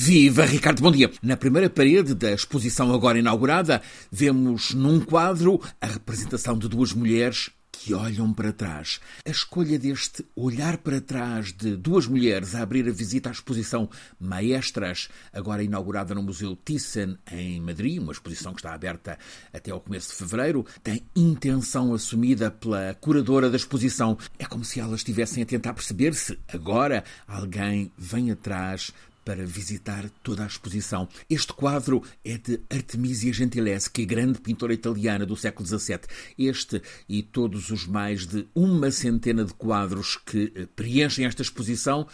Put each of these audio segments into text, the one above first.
Viva Ricardo, bom dia. Na primeira parede da exposição agora inaugurada, vemos num quadro a representação de duas mulheres que olham para trás. A escolha deste olhar para trás de duas mulheres a abrir a visita à exposição Maestras, agora inaugurada no Museu Thyssen, em Madrid, uma exposição que está aberta até ao começo de fevereiro, tem intenção assumida pela curadora da exposição. É como se elas estivessem a tentar perceber se agora alguém vem atrás para visitar toda a exposição. Este quadro é de Artemisia Gentileschi, grande pintora italiana do século XVII. Este e todos os mais de uma centena de quadros que eh, preenchem esta exposição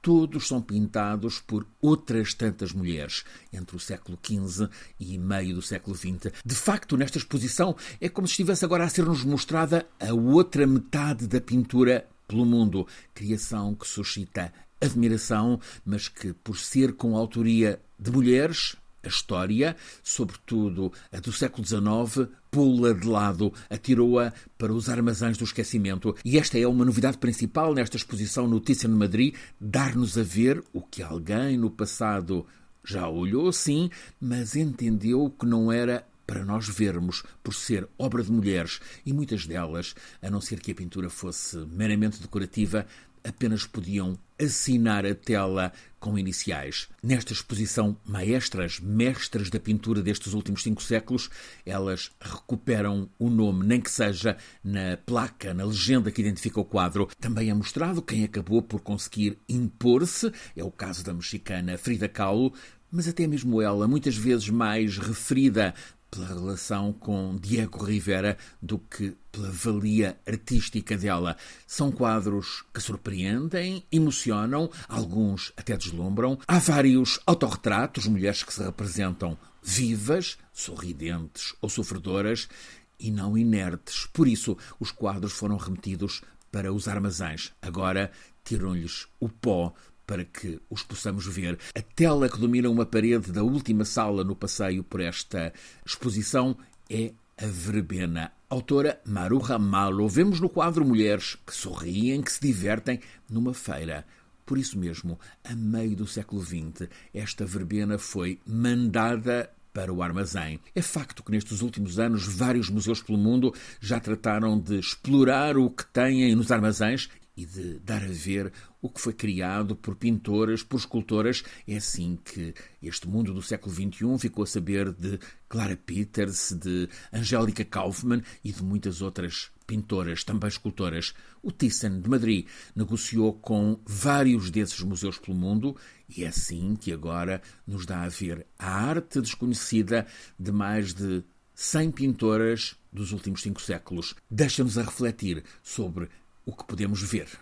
todos são pintados por outras tantas mulheres, entre o século XV e meio do século XX. De facto, nesta exposição é como se estivesse agora a ser-nos mostrada a outra metade da pintura pelo mundo, criação que suscita admiração, mas que, por ser com autoria de mulheres, a história, sobretudo a do século XIX, pula de lado, atirou-a para os armazéns do esquecimento. E esta é uma novidade principal nesta exposição Notícia no Madrid, dar-nos a ver o que alguém no passado já olhou, sim, mas entendeu que não era para nós vermos, por ser obra de mulheres, e muitas delas, a não ser que a pintura fosse meramente decorativa, apenas podiam assinar a tela com iniciais. Nesta exposição Maestras, Mestras da Pintura destes últimos cinco séculos, elas recuperam o nome, nem que seja na placa, na legenda que identifica o quadro. Também é mostrado quem acabou por conseguir impor-se, é o caso da mexicana Frida Kahlo, mas até mesmo ela, muitas vezes mais referida pela relação com Diego Rivera do que pela valia artística dela. São quadros que surpreendem, emocionam, alguns até deslumbram. Há vários autorretratos, mulheres que se representam vivas, sorridentes ou sofredoras e não inertes. Por isso, os quadros foram remetidos para os armazéns. Agora tiram-lhes o pó para que os possamos ver. A tela que domina uma parede da última sala no passeio por esta exposição é a verbena. Autora Maruja Malo. Vemos no quadro mulheres que sorriem, que se divertem numa feira. Por isso mesmo, a meio do século XX, esta verbena foi mandada para o armazém. É facto que nestes últimos anos vários museus pelo mundo já trataram de explorar o que têm nos armazéns e de dar a ver o que foi criado por pintoras, por escultoras. É assim que este mundo do século XXI ficou a saber de Clara Peters, de Angélica Kaufmann e de muitas outras pintoras, também escultoras. O Thyssen, de Madrid, negociou com vários desses museus pelo mundo e é assim que agora nos dá a ver a arte desconhecida de mais de 100 pintoras dos últimos cinco séculos. Deixa-nos a refletir sobre o que podemos ver.